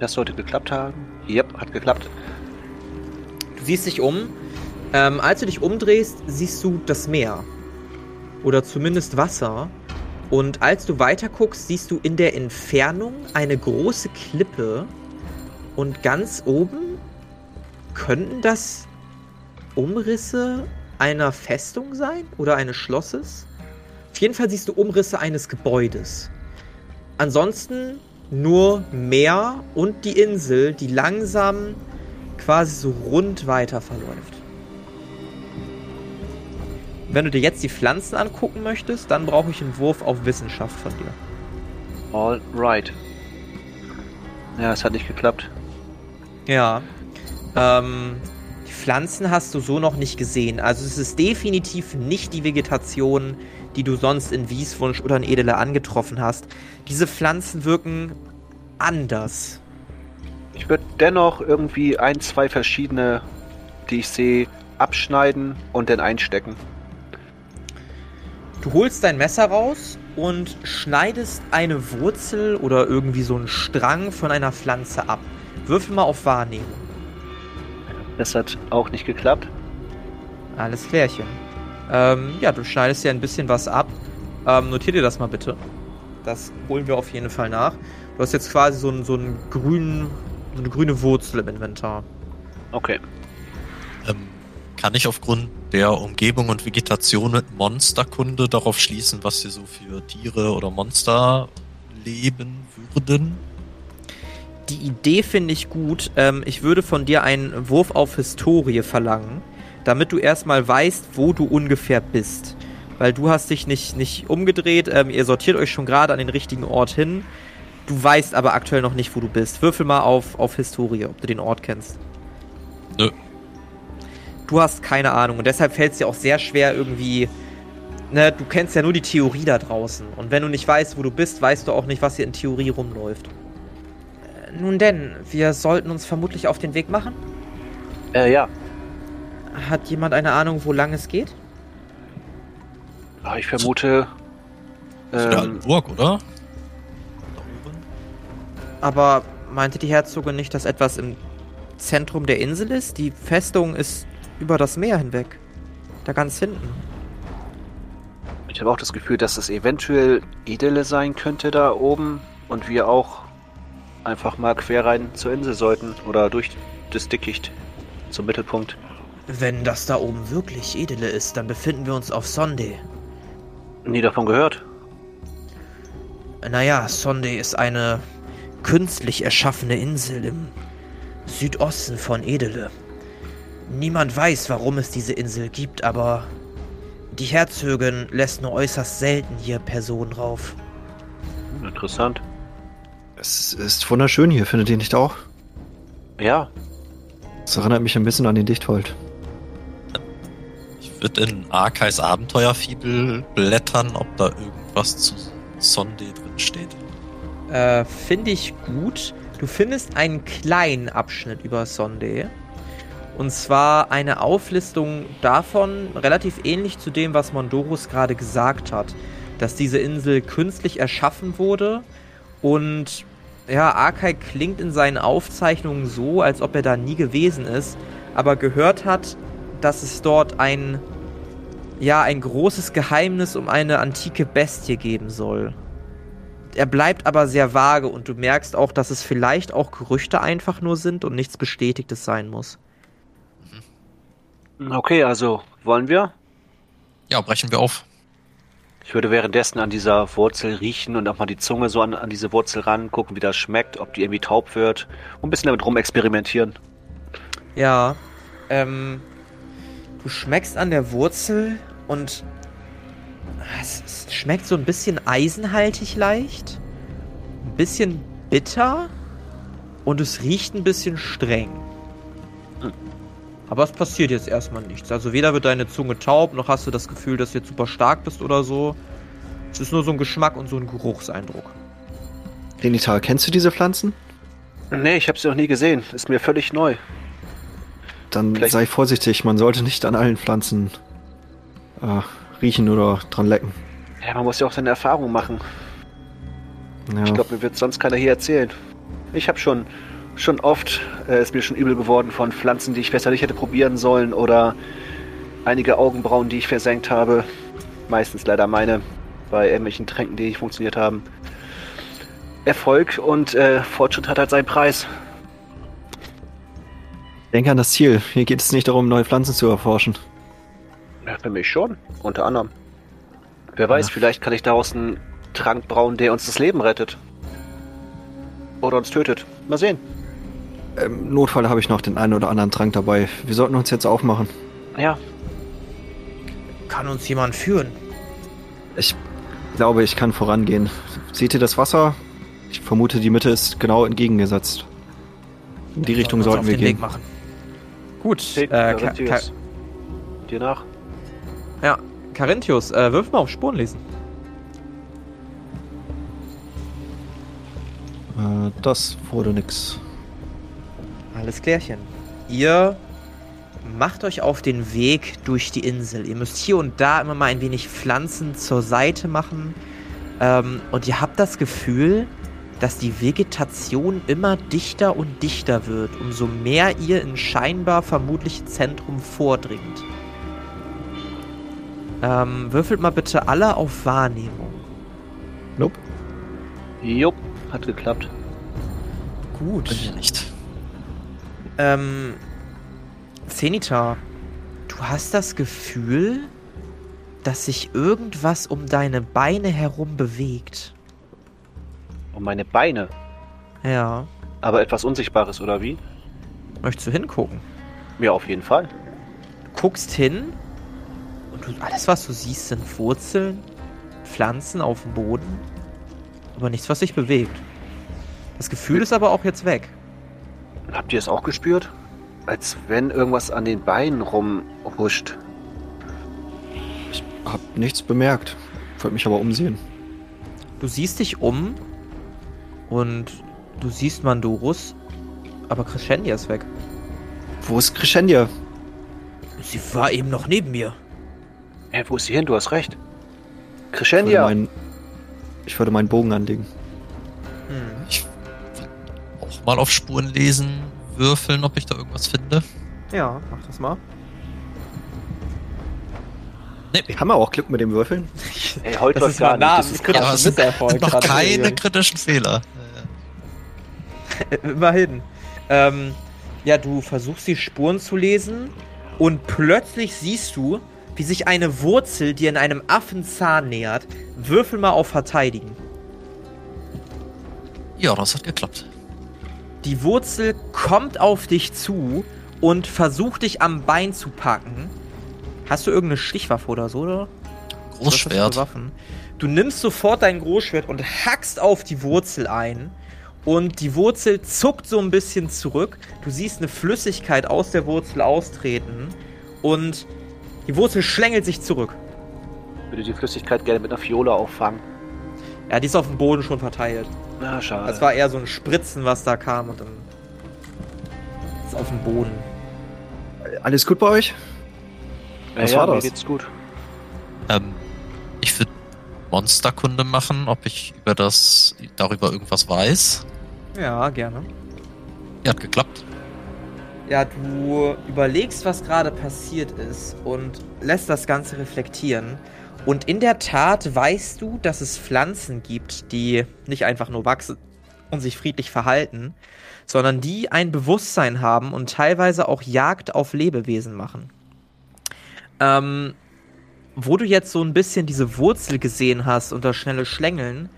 Das sollte geklappt haben. Yep, hat geklappt. Du siehst dich um. Ähm, als du dich umdrehst, siehst du das Meer. Oder zumindest Wasser. Und als du weiter guckst, siehst du in der Entfernung eine große Klippe. Und ganz oben könnten das Umrisse einer Festung sein oder eines Schlosses. Auf jeden Fall siehst du Umrisse eines Gebäudes. Ansonsten nur Meer und die Insel, die langsam quasi so rund weiter verläuft. Wenn du dir jetzt die Pflanzen angucken möchtest, dann brauche ich einen Wurf auf Wissenschaft von dir. All right. Ja, es hat nicht geklappt. Ja. Ähm, die Pflanzen hast du so noch nicht gesehen. Also es ist definitiv nicht die Vegetation, die du sonst in Wieswunsch oder in Edele angetroffen hast. Diese Pflanzen wirken anders. Ich würde dennoch irgendwie ein, zwei verschiedene, die ich sehe, abschneiden und dann einstecken. Du holst dein Messer raus und schneidest eine Wurzel oder irgendwie so einen Strang von einer Pflanze ab. Würfel mal auf Wahrnehmung. Das hat auch nicht geklappt. Alles klärchen. Ähm, ja, du schneidest ja ein bisschen was ab. Ähm, notier dir das mal bitte. Das holen wir auf jeden Fall nach. Du hast jetzt quasi so, einen, so, einen grünen, so eine grüne Wurzel im Inventar. Okay. Kann ich aufgrund der Umgebung und Vegetation mit Monsterkunde darauf schließen, was hier so für Tiere oder Monster leben würden? Die Idee finde ich gut. Ähm, ich würde von dir einen Wurf auf Historie verlangen, damit du erstmal weißt, wo du ungefähr bist. Weil du hast dich nicht, nicht umgedreht, ähm, ihr sortiert euch schon gerade an den richtigen Ort hin. Du weißt aber aktuell noch nicht, wo du bist. Würfel mal auf, auf Historie, ob du den Ort kennst. Nö du hast keine Ahnung. Und deshalb fällt es dir auch sehr schwer irgendwie. Ne, du kennst ja nur die Theorie da draußen. Und wenn du nicht weißt, wo du bist, weißt du auch nicht, was hier in Theorie rumläuft. Äh, nun denn, wir sollten uns vermutlich auf den Weg machen? Äh, ja. Hat jemand eine Ahnung, wo lang es geht? Ah, ich vermute. Ähm, Burg, oder? Aber meinte die Herzogin nicht, dass etwas im Zentrum der Insel ist? Die Festung ist über das Meer hinweg. Da ganz hinten. Ich habe auch das Gefühl, dass es eventuell Edele sein könnte da oben und wir auch einfach mal quer rein zur Insel sollten oder durch das Dickicht zum Mittelpunkt. Wenn das da oben wirklich Edele ist, dann befinden wir uns auf Sonde. Nie davon gehört. Naja, Sonde ist eine künstlich erschaffene Insel im Südosten von Edele. Niemand weiß, warum es diese Insel gibt, aber die Herzogin lässt nur äußerst selten hier Personen rauf. Interessant. Es ist wunderschön hier, findet ihr nicht auch? Ja. Das erinnert mich ein bisschen an den Dichthold. Ich würde in Arkais Abenteuerfibel blättern, ob da irgendwas zu Sonde drin steht. Äh, finde ich gut. Du findest einen kleinen Abschnitt über Sonde. Und zwar eine Auflistung davon, relativ ähnlich zu dem, was Mondorus gerade gesagt hat, dass diese Insel künstlich erschaffen wurde und ja, Arkai klingt in seinen Aufzeichnungen so, als ob er da nie gewesen ist, aber gehört hat, dass es dort ein ja, ein großes Geheimnis um eine antike Bestie geben soll. Er bleibt aber sehr vage und du merkst auch, dass es vielleicht auch Gerüchte einfach nur sind und nichts Bestätigtes sein muss. Okay, also wollen wir? Ja, brechen wir auf. Ich würde währenddessen an dieser Wurzel riechen und auch mal die Zunge so an, an diese Wurzel ran, gucken, wie das schmeckt, ob die irgendwie taub wird und ein bisschen damit rumexperimentieren. Ja, ähm, du schmeckst an der Wurzel und es, es schmeckt so ein bisschen eisenhaltig leicht, ein bisschen bitter und es riecht ein bisschen streng. Aber es passiert jetzt erstmal nichts. Also weder wird deine Zunge taub, noch hast du das Gefühl, dass du jetzt super stark bist oder so. Es ist nur so ein Geschmack und so ein Geruchseindruck. Renital, kennst du diese Pflanzen? Nee, ich habe sie noch nie gesehen. Ist mir völlig neu. Dann Vielleicht sei vorsichtig, man sollte nicht an allen Pflanzen äh, riechen oder dran lecken. Ja, man muss ja auch seine Erfahrungen machen. Ja. Ich glaube, mir wird sonst keiner hier erzählen. Ich habe schon schon oft, äh, ist mir schon übel geworden von Pflanzen, die ich besser nicht hätte probieren sollen oder einige Augenbrauen, die ich versenkt habe. Meistens leider meine, bei irgendwelchen Tränken, die nicht funktioniert haben. Erfolg und äh, Fortschritt hat halt seinen Preis. Denke an das Ziel. Hier geht es nicht darum, neue Pflanzen zu erforschen. Ja, für mich schon, unter anderem. Wer weiß, ja. vielleicht kann ich daraus einen Trank brauen, der uns das Leben rettet. Oder uns tötet. Mal sehen. Im Notfall habe ich noch den einen oder anderen Trank dabei. Wir sollten uns jetzt aufmachen. Ja. Kann uns jemand führen? Ich glaube, ich kann vorangehen. Seht ihr das Wasser? Ich vermute, die Mitte ist genau entgegengesetzt. In die Richtung sollten wir gehen. Weg machen. Gut, äh, Ka Dir nach. Ja, Carinthius, äh, wirf mal auf Spuren lesen. Äh, das wurde nix. Alles klärchen. Ihr macht euch auf den Weg durch die Insel. Ihr müsst hier und da immer mal ein wenig Pflanzen zur Seite machen. Ähm, und ihr habt das Gefühl, dass die Vegetation immer dichter und dichter wird, umso mehr ihr in scheinbar vermutliche Zentrum vordringt. Ähm, würfelt mal bitte alle auf Wahrnehmung. Nope. Jupp, hat geklappt. Gut. nicht. Ähm, Zenita, du hast das Gefühl, dass sich irgendwas um deine Beine herum bewegt. Um meine Beine? Ja. Aber etwas Unsichtbares, oder wie? Möchtest du hingucken? Ja, auf jeden Fall. Du guckst hin und du, alles, was du siehst, sind Wurzeln, Pflanzen auf dem Boden, aber nichts, was sich bewegt. Das Gefühl ist aber auch jetzt weg. Habt ihr es auch gespürt? Als wenn irgendwas an den Beinen rumhuscht. Ich hab nichts bemerkt. Wollte mich aber umsehen. Du siehst dich um und du siehst Mandorus, aber Crescendia ist weg. Wo ist Crescendia? Sie war eben noch neben mir. Ja, wo ist sie hin? Du hast recht. Crescendia! Ich würde, mein, ich würde meinen Bogen anlegen. Hm. Ich mal auf Spuren lesen würfeln, ob ich da irgendwas finde? Ja, mach das mal. Nee. Haben wir auch Glück mit dem Würfeln? Ey, heute das ist gar nah, das ist kritischer ja, Misserfolg. Noch keine kritischen Fehler. Immerhin. Ähm, ja, du versuchst die Spuren zu lesen und plötzlich siehst du, wie sich eine Wurzel dir in einem Affenzahn nähert. Würfel mal auf Verteidigen. Ja, das hat geklappt. Die Wurzel kommt auf dich zu und versucht dich am Bein zu packen. Hast du irgendeine Stichwaffe oder so, oder? Großschwert. Du nimmst sofort dein Großschwert und hackst auf die Wurzel ein. Und die Wurzel zuckt so ein bisschen zurück. Du siehst eine Flüssigkeit aus der Wurzel austreten. Und die Wurzel schlängelt sich zurück. Ich würde die Flüssigkeit gerne mit einer Fiole auffangen. Ja, die ist auf dem Boden schon verteilt. Na, schade. Das war eher so ein Spritzen, was da kam und dann ist auf dem Boden. alles gut bei euch? Ja, Was ja, war mir das? geht's gut. Ähm, ich würde Monsterkunde machen, ob ich über das, darüber irgendwas weiß. Ja, gerne. Ja, hat geklappt. Ja, du überlegst, was gerade passiert ist und lässt das Ganze reflektieren. Und in der Tat weißt du, dass es Pflanzen gibt, die nicht einfach nur wachsen und sich friedlich verhalten, sondern die ein Bewusstsein haben und teilweise auch Jagd auf Lebewesen machen. Ähm, wo du jetzt so ein bisschen diese Wurzel gesehen hast und das schnelle Schlängeln,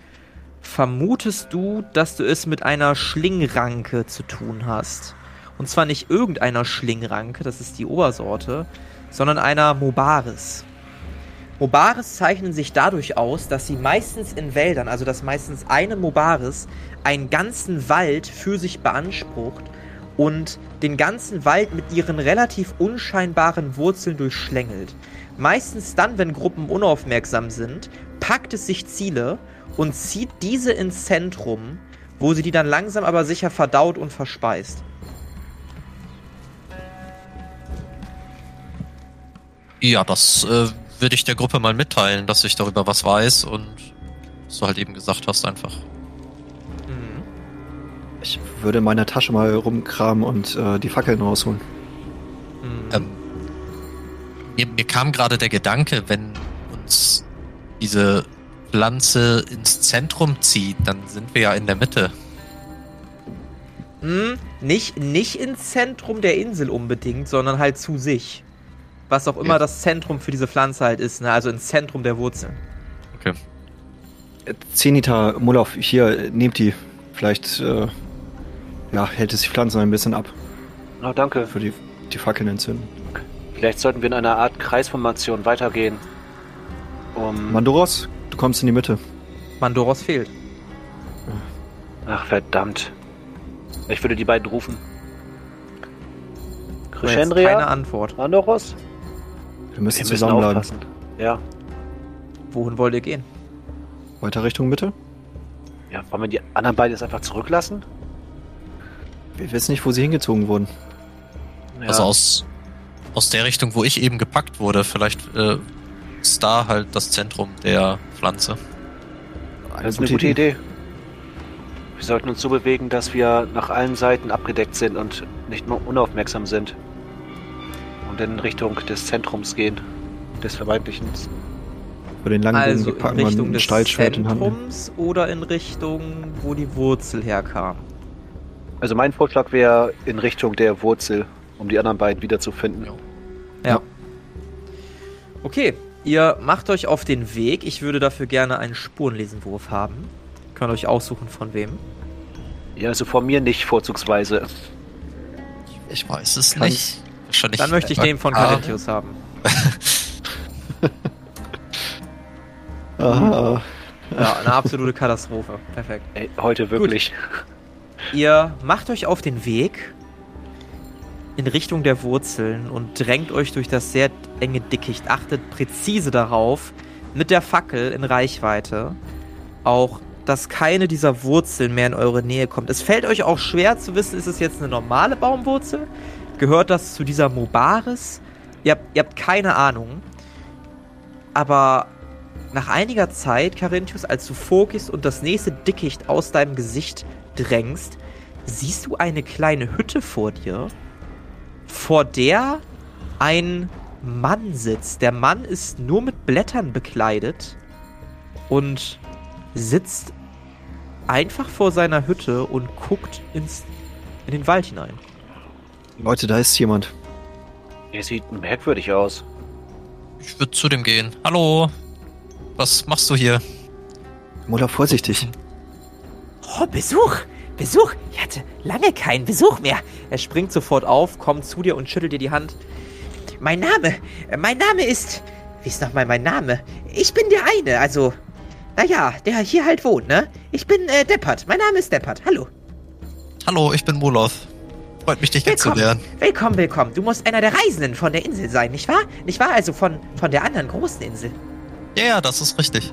vermutest du, dass du es mit einer Schlingranke zu tun hast. Und zwar nicht irgendeiner Schlingranke, das ist die Obersorte, sondern einer Mobaris. Mobaris zeichnen sich dadurch aus, dass sie meistens in Wäldern, also dass meistens eine Mobaris einen ganzen Wald für sich beansprucht und den ganzen Wald mit ihren relativ unscheinbaren Wurzeln durchschlängelt. Meistens dann, wenn Gruppen unaufmerksam sind, packt es sich Ziele und zieht diese ins Zentrum, wo sie die dann langsam aber sicher verdaut und verspeist. Ja, das äh, würde ich der Gruppe mal mitteilen, dass ich darüber was weiß und was du halt eben gesagt hast, einfach. Mhm. Ich würde in meiner Tasche mal rumkramen und äh, die Fackeln rausholen. Mhm. Ähm, mir, mir kam gerade der Gedanke, wenn uns diese Pflanze ins Zentrum zieht, dann sind wir ja in der Mitte. Hm, nicht, nicht ins Zentrum der Insel unbedingt, sondern halt zu sich. Was auch immer Ja. das Zentrum für diese Pflanze halt ist, ne? also ins Zentrum der Wurzeln. Okay. Zenita, Mullauf, hier, nehmt die. Vielleicht, äh, ja, hält es die Pflanzen ein bisschen ab. Oh, danke. Für die, die Fackeln entzünden. Vielleicht sollten wir in einer Art Kreisformation weitergehen. Um. Mandoros, du kommst in die Mitte. Mandoros fehlt. Ach, verdammt. Ich würde die beiden rufen. Jetzt Keine Crescendria? Antwort. Andoros? Wir müssen Wir müssen zusammenbleiben. aufpassen. Ja. Wohin wollt ihr gehen? Weiter Richtung Mitte? Ja, wollen wir die anderen beiden jetzt einfach zurücklassen? Wir wissen nicht, wo sie hingezogen wurden. Ja. Also aus, aus der Richtung, wo ich eben gepackt wurde, vielleicht äh, ist da halt das Zentrum der Pflanze. Das ist eine gute Idee. Wir sollten uns so bewegen, dass wir nach allen Seiten abgedeckt sind und nicht nur unaufmerksam sind. Und in Richtung des Zentrums gehen. Des vermeintlichen. Bei den langen Also Bogen in packen wir Richtung ein des Stahlschwert in Hand. Zentrums oder in Richtung, wo die Wurzel herkam? Also mein Vorschlag wäre in Richtung der Wurzel, um die anderen beiden wiederzufinden. Ja. Ja. Okay, ihr macht euch auf den Weg. Ich würde dafür gerne einen Spurenlesenwurf haben. Könnt euch aussuchen von wem. Ja, also von mir nicht vorzugsweise. Ich weiß es Kann- nicht. Wahrscheinlich Dann möchte ich den von Ah, Carinthius haben. Aha. Ja, eine absolute Katastrophe. Perfekt. Ey, heute wirklich. Ihr macht euch auf den Weg in Richtung der Wurzeln und drängt euch durch das sehr enge Dickicht. Achtet präzise darauf, mit der Fackel in Reichweite, auch, dass keine dieser Wurzeln mehr in eure Nähe kommt. Es fällt euch auch schwer zu wissen, ist es jetzt eine normale Baumwurzel? Gehört das zu dieser Mobaris? Ihr habt, ihr habt keine Ahnung. Aber nach einiger Zeit, Carinthius, als du vorgehst und das nächste Dickicht aus deinem Gesicht drängst, siehst du eine kleine Hütte vor dir, vor der ein Mann sitzt. Der Mann ist nur mit Blättern bekleidet und sitzt einfach vor seiner Hütte und guckt ins, in den Wald hinein. Leute, da ist jemand. Er sieht merkwürdig aus. Ich würde zu dem gehen. Hallo, was machst du hier? Muller, vorsichtig. Oh, Besuch! Besuch! Ich hatte lange keinen Besuch mehr. Er springt sofort auf, kommt zu dir und schüttelt dir die Hand. Mein Name, mein Name ist. Wie ist nochmal mein Name? Ich bin der eine, also. Naja, der hier halt wohnt, ne? Ich bin äh, Deppert. Mein Name ist Deppert. Hallo. Hallo, ich bin Moloth. Freut mich, dich Willkommen. kennenzulernen. Willkommen, willkommen. Du musst einer der Reisenden von der Insel sein, nicht wahr? Nicht wahr? Also von, von der anderen großen Insel. Ja, ja, das ist richtig.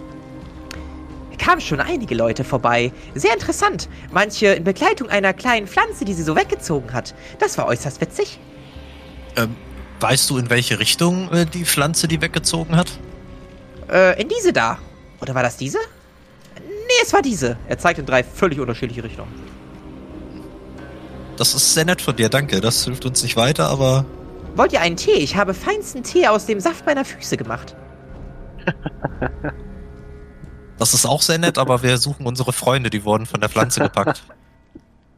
kamen schon einige Leute vorbei. Sehr interessant. Manche in Begleitung einer kleinen Pflanze, die sie so weggezogen hat. Das war äußerst witzig. Ähm, Weißt du, in welche Richtung äh, die Pflanze die weggezogen hat? Äh, in diese da. Oder war das diese? Nee, es war diese. Er zeigt in drei völlig unterschiedliche Richtungen. Das ist sehr nett von dir, danke. Das hilft uns nicht weiter, aber. Wollt ihr einen Tee? Ich habe feinsten Tee aus dem Saft meiner Füße gemacht. Das ist auch sehr nett, aber wir suchen unsere Freunde, die wurden von der Pflanze gepackt.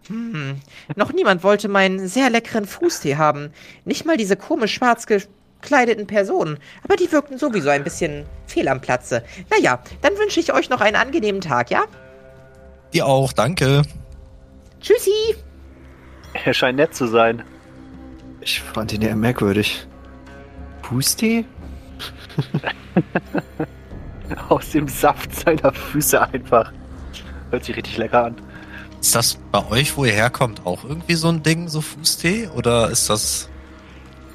Hm, noch niemand wollte meinen sehr leckeren Fußtee haben. Nicht mal diese komisch schwarz gekleideten Personen. Aber die wirkten sowieso ein bisschen fehl am Platze. Naja, dann wünsche ich euch noch einen angenehmen Tag, ja? Dir auch, danke. Tschüssi! Er scheint nett zu sein. Ich fand ihn eher merkwürdig. Pustee? Aus dem Saft seiner Füße einfach. Hört sich richtig lecker an. Ist das bei euch, wo ihr herkommt, auch irgendwie so ein Ding, so Fußtee? Oder ist das.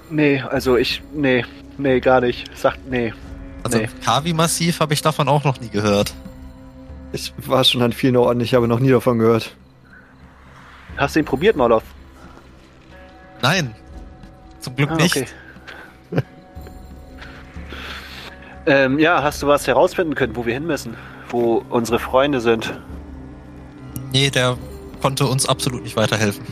Nee, also ich. Nee, nee, gar nicht. Sagt nee. Also Nee. Kavi-Massiv habe ich davon auch noch nie gehört. Ich war schon an vielen Orten, ich habe noch nie davon gehört. Hast du ihn probiert, Moloff? Nein. Zum Glück Ah, nicht. okay. ähm, ja, hast du was herausfinden können, wo wir hin müssen? Wo unsere Freunde sind? Nee, der konnte uns absolut nicht weiterhelfen.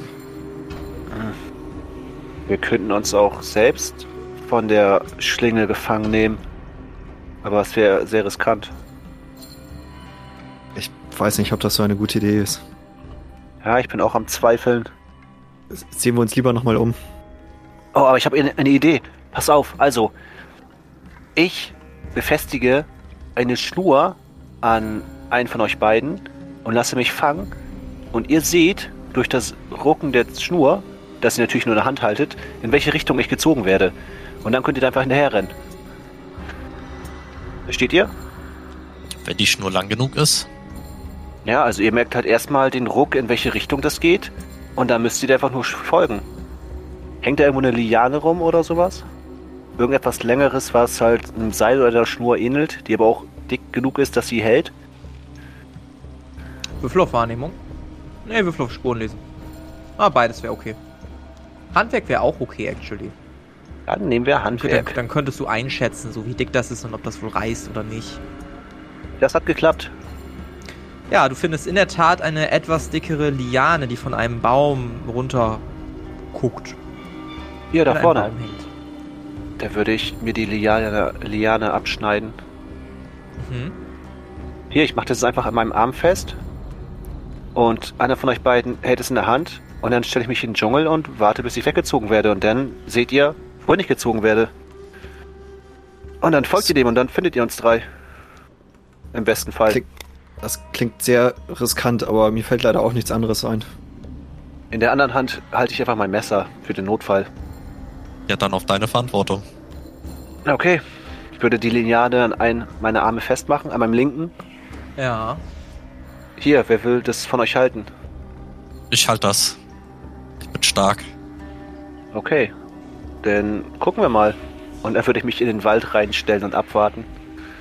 Wir könnten uns auch selbst von der Schlinge gefangen nehmen. Aber es wäre sehr riskant. Ich weiß nicht, ob das so eine gute Idee ist. Ja, ich bin auch am Zweifeln. Sehen wir uns lieber nochmal um. Oh, aber ich habe eine, eine Idee. Pass auf, also. Ich befestige eine Schnur an einen von euch beiden und lasse mich fangen. Und ihr seht durch das Rucken der Schnur, das ihr natürlich nur in der Hand haltet, in welche Richtung ich gezogen werde. Und dann könnt ihr da einfach hinterher rennen. Versteht ihr? Wenn die Schnur lang genug ist. Ja, also ihr merkt halt erstmal den Ruck, in welche Richtung das geht. Und dann müsst ihr einfach nur folgen. Hängt da irgendwo eine Liane rum oder sowas? Irgendetwas längeres, was halt einem Seil oder einer Schnur ähnelt, die aber auch dick genug ist, dass sie hält. Würfel auf Wahrnehmung. Nee, Würfel auf Spuren lesen. Ah, beides wäre okay. Handwerk wäre auch okay, actually. Dann nehmen wir Dann, Handwerk. dann könntest du einschätzen, so wie dick das ist und ob das wohl reißt oder nicht. Das hat geklappt. Ja, du findest in der Tat eine etwas dickere Liane, die von einem Baum runter guckt. Hier, da vorne. Baum hängt. Da würde ich mir die Liane, Liane abschneiden. Mhm. Hier, ich mache das einfach an meinem Arm fest. Und einer von euch beiden hält es in der Hand. Und dann stelle ich mich in den Dschungel und warte, bis ich weggezogen werde. Und dann seht ihr, wohin ich gezogen werde. Und dann folgt ihr dem und dann findet ihr uns drei. Im besten Fall. Klick. Das klingt sehr riskant, aber mir fällt leider auch nichts anderes ein. In der anderen Hand halte ich einfach mein Messer für den Notfall. Ja, dann auf deine Verantwortung. Okay. Ich würde die Liane an einen meiner Arme festmachen, an meinem linken. Ja. Hier, wer will das von euch halten? Ich halt das. Ich bin stark. Okay. Dann gucken wir mal. Und dann würde ich mich in den Wald reinstellen und abwarten.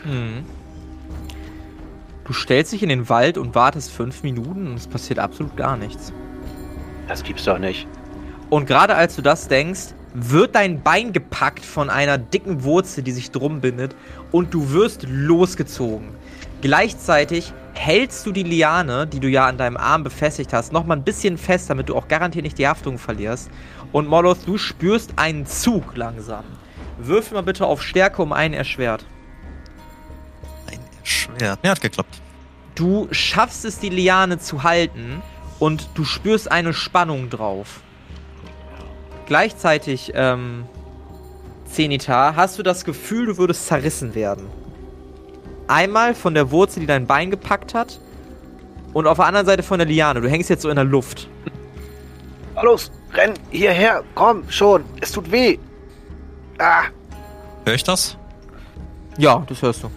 Mhm. Du stellst dich in den Wald und wartest fünf Minuten und es passiert absolut gar nichts. Das gibt's doch nicht. Und gerade als du das denkst, wird dein Bein gepackt von einer dicken Wurzel, die sich drum bindet, und du wirst losgezogen. Gleichzeitig hältst du die Liane, die du ja an deinem Arm befestigt hast, nochmal ein bisschen fest, damit du auch garantiert nicht die Haftung verlierst. Und Moloth, du spürst einen Zug langsam. Würfel mal bitte auf Stärke um einen erschwert. Ein Schwert. Ja, hat geklappt. Du schaffst es, die Liane zu halten und du spürst eine Spannung drauf. Gleichzeitig, ähm, Zenita, hast du das Gefühl, du würdest zerrissen werden. Einmal von der Wurzel, die dein Bein gepackt hat, und auf der anderen Seite von der Liane. Du hängst jetzt so in der Luft. Los, renn hierher, komm schon, es tut weh. Ah, Hör ich das? Ja, das hörst du.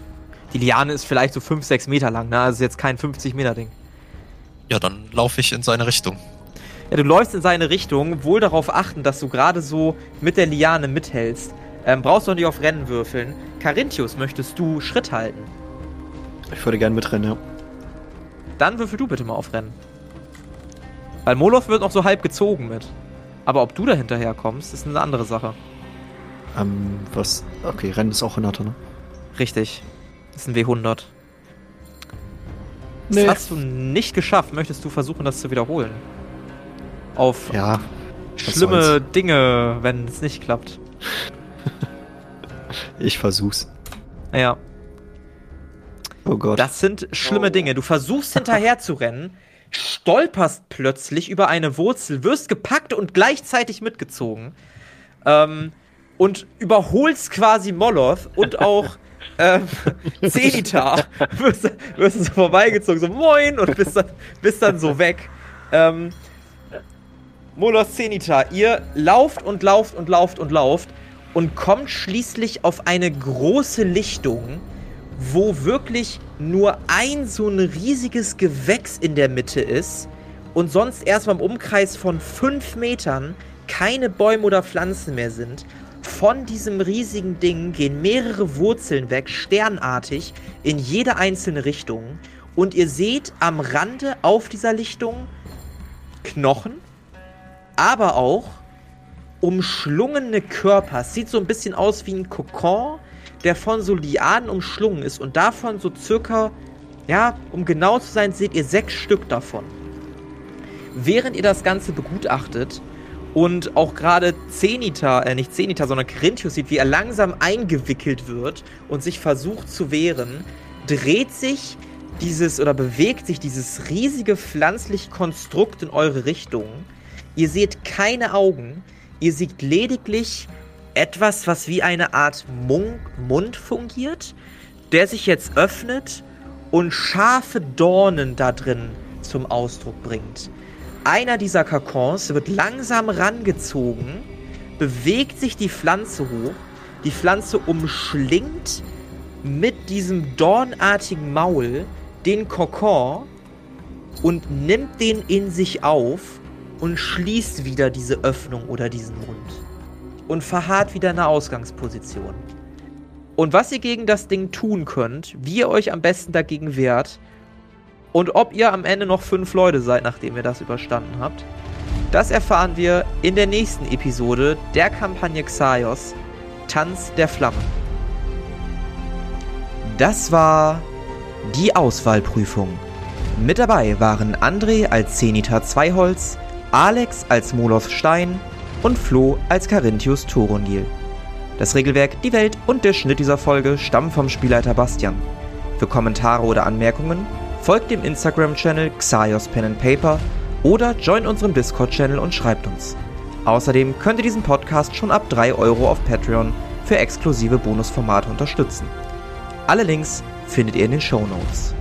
Die Liane ist vielleicht so 5, 6 Meter lang, ne? Also jetzt kein 50 Meter Ding. Ja, dann laufe ich in seine Richtung. Ja, du läufst in seine Richtung, wohl darauf achten, dass du gerade so mit der Liane mithältst. Ähm, brauchst du noch nicht auf Rennen würfeln. Carinthius, möchtest du Schritt halten? Ich würde gerne mitrennen, ja. Dann würfel du bitte mal auf Rennen. Weil Moloth wird noch so halb gezogen mit. Aber ob du da hinterher kommst, ist eine andere Sache. Ähm, was? Okay, Rennen ist auch Renate, ne? Richtig. Das ist ein W100. Nee. Das hast du nicht geschafft. Möchtest du versuchen, das zu wiederholen? Auf Ja. schlimme soll's. Dinge, wenn es nicht klappt. Ich versuch's. Ja. Oh Gott. Das sind schlimme Dinge. Du versuchst hinterher zu rennen, stolperst plötzlich über eine Wurzel, wirst gepackt und gleichzeitig mitgezogen. Ähm, und überholst quasi Moloth und auch ähm, Zenita. wirst, wirst so vorbeigezogen, so moin und bist dann, bist dann so weg. Ähm, Moloth, Zenita, ihr lauft und lauft und lauft und lauft und kommt schließlich auf eine große Lichtung, wo wirklich nur ein so ein riesiges Gewächs in der Mitte ist und sonst erstmal im Umkreis von fünf Metern keine Bäume oder Pflanzen mehr sind. Von diesem riesigen Ding gehen mehrere Wurzeln weg, sternartig, in jede einzelne Richtung. Und ihr seht am Rande auf dieser Lichtung Knochen, aber auch umschlungene Körper. Es sieht so ein bisschen aus wie ein Kokon, der von so Lianen umschlungen ist. Und davon so circa, ja, um genau zu sein, seht ihr sechs Stück davon. Während ihr das Ganze begutachtet und auch gerade Zenita, äh nicht Zenita, sondern Carinthius sieht, wie er langsam eingewickelt wird und sich versucht zu wehren, dreht sich dieses oder bewegt sich dieses riesige pflanzliche Konstrukt in eure Richtung. Ihr seht keine Augen, ihr seht lediglich etwas, was wie eine Art Mund fungiert, der sich jetzt öffnet und scharfe Dornen da drin zum Ausdruck bringt. Einer dieser Kakons wird langsam rangezogen, bewegt sich die Pflanze hoch, die Pflanze umschlingt mit diesem dornartigen Maul den Kokon und nimmt den in sich auf und schließt wieder diese Öffnung oder diesen Mund und verharrt wieder in der Ausgangsposition. Und was ihr gegen das Ding tun könnt, wie ihr euch am besten dagegen wehrt und ob ihr am Ende noch fünf Leute seid, nachdem ihr das überstanden habt, das erfahren wir in der nächsten Episode der Kampagne Xaios Tanz der Flammen. Das war die Auswahlprüfung. Mit dabei waren André als Zenita Zweiholz, Alex als Moloth Stein und Flo als Carinthius Thorongil. Das Regelwerk, die Welt und der Schnitt dieser Folge stammen vom Spielleiter Bastian. Für Kommentare oder Anmerkungen folgt dem Instagram-Channel Xaios Pen and Paper oder joint unserem Discord-Channel und schreibt uns. Außerdem könnt ihr diesen Podcast schon ab 3 Euro auf Patreon für exklusive Bonusformate unterstützen. Alle Links findet ihr in den Show Notes.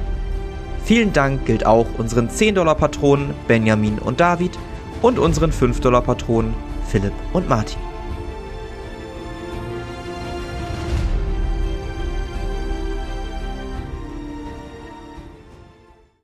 Vielen Dank gilt auch unseren 10-Dollar-Patronen Benjamin und David und unseren 5-Dollar-Patronen Philipp und Martin.